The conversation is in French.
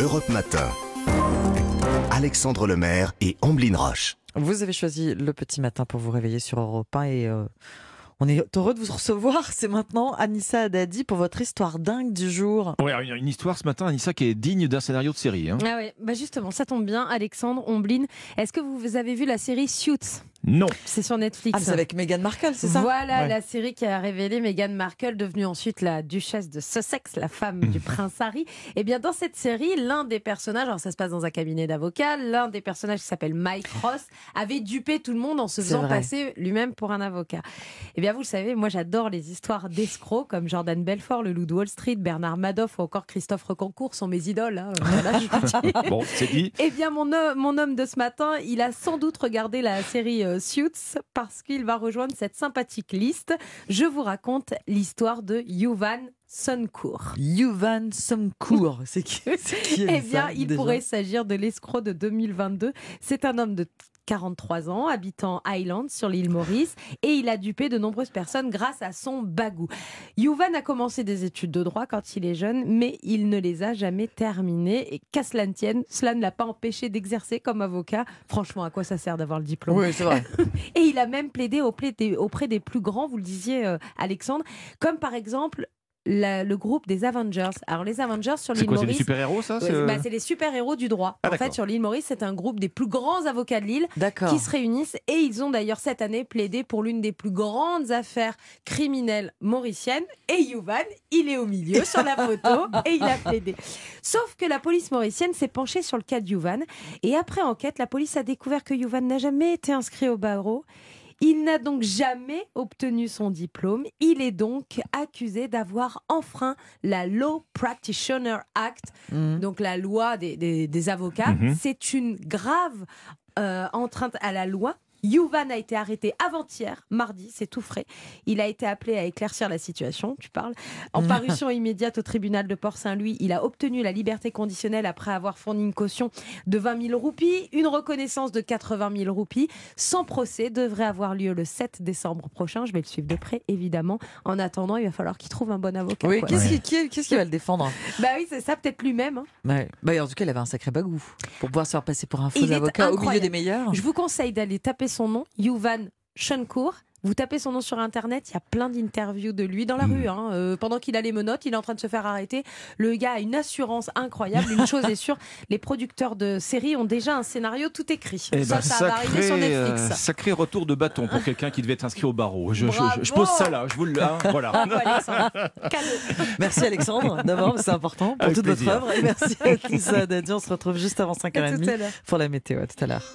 Europe Matin. Alexandre Lemaire et Amblin Roche. Vous avez choisi le petit matin pour vous réveiller sur Europe 1 et euh, on est heureux de vous recevoir. C'est maintenant Anissa Haddadi pour votre histoire dingue du jour. Ouais, une une histoire ce matin, Anissa, qui est digne d'un scénario de série. hein. Ah ouais, bah justement, ça tombe bien, Alexandre Omblin. Est-ce que vous avez vu la série Suits? Non. C'est sur Netflix. Ah, c'est avec Meghan Markle, c'est ça? Voilà Ouais. la série qui a révélé Meghan Markle, devenue ensuite la duchesse de Sussex, la femme du prince Harry. Et bien dans cette série, l'un des personnages, alors ça se passe dans un cabinet d'avocats, l'un des personnages qui s'appelle Mike Ross avait dupé tout le monde en se faisant vrai. passer lui-même pour un avocat. Et bien vous le savez, moi j'adore les histoires d'escrocs comme Jordan Belfort, le loup de Wall Street, Bernard Madoff ou encore Christophe Reconcourt sont mes idoles. hein. Voilà, je vous le dis. Bon, c'est dit. Eh bien, mon homme, mon homme de ce matin, il a sans doute regardé la série euh, Suits parce qu'il va rejoindre cette sympathique liste. Je vous raconte l'histoire de Yuvan Suncourt. Yuvan Somkour. C'est qui, qui Eh bien, ça, il pourrait s'agir de l'escroc de 2022. C'est un homme de 43 ans, habitant Highland sur l'île Maurice, et il a dupé de nombreuses personnes grâce à son bagou. Yuvan a commencé des études de droit quand il est jeune, mais il ne les a jamais terminées. Et qu'à cela ne tienne, cela ne l'a pas empêché d'exercer comme avocat. Franchement, à quoi ça sert d'avoir le diplôme Oui, c'est vrai. et il a même plaidé auprès des, auprès des plus grands, vous le disiez, euh, Alexandre, comme par exemple la- le groupe des Avengers. Alors les Avengers sur l'île quoi, c'est des Maurice. super-héros, ça Ouais, c'est- bah, les super-héros du droit. Ah, en fait, sur l'île Maurice, c'est un groupe des plus grands avocats de l'île D'accord. qui se réunissent et ils ont d'ailleurs cette année plaidé pour l'une des plus grandes affaires criminelles mauriciennes. Et Yuvan, il est au milieu sur la photo et il a plaidé. Sauf que la police mauricienne s'est penchée sur le cas de Yuvan et après enquête, la police a découvert que Yuvan n'a jamais été inscrit au barreau. Il n'a donc jamais obtenu son diplôme. Il est donc accusé d'avoir enfreint la Law Practitioner Act, Mhm. donc la loi des, des- des avocats. Mhm. C'est une grave euh, entrave à la loi. Yuvan a été arrêté avant-hier, mardi, c'est tout frais. Il a été appelé à éclaircir la situation, tu parles. En parution immédiate au tribunal de Port-Saint-Louis, il a obtenu la liberté conditionnelle après avoir fourni une caution de 20 000 roupies, une reconnaissance de 80 000 roupies. Son procès devrait avoir lieu le 7 décembre prochain. Je vais le suivre de près, évidemment. En attendant, il va falloir qu'il trouve un bon avocat. Oui, qu'est-ce qui, qui- va le défendre? Bah oui, c'est ça, peut-être lui-même. hein. Ouais. Bah, En tout cas, il avait un sacré bagou pour pouvoir se faire passer pour un faux Il avocat au milieu des meilleurs. Je vous conseille d'aller taper son nom, Yuvan Shunkur. Vous tapez son nom sur internet, il y a plein d'interviews de lui dans la Mm. rue. hein. Euh, pendant qu'il a les menottes, il est en train de se faire arrêter. Le gars a une assurance incroyable. Une chose est sûre, les producteurs de séries ont déjà un scénario tout écrit. Eh ça, ben, ça va arriver sur sacré, Netflix. euh, sacré retour de bâton pour quelqu'un qui devait être inscrit au barreau. Je, je- je- je Bravo. pose ça là, je vous le. hein, voilà. Bravo, Alexandre. Cadeau. Merci Alexandre, d'abord, c'est important pour Avec toute plaisir. votre œuvre. Et merci à Anissa Haddadi. On se retrouve juste avant À tout 5h30 à l'heure. pour la météo. À tout à l'heure.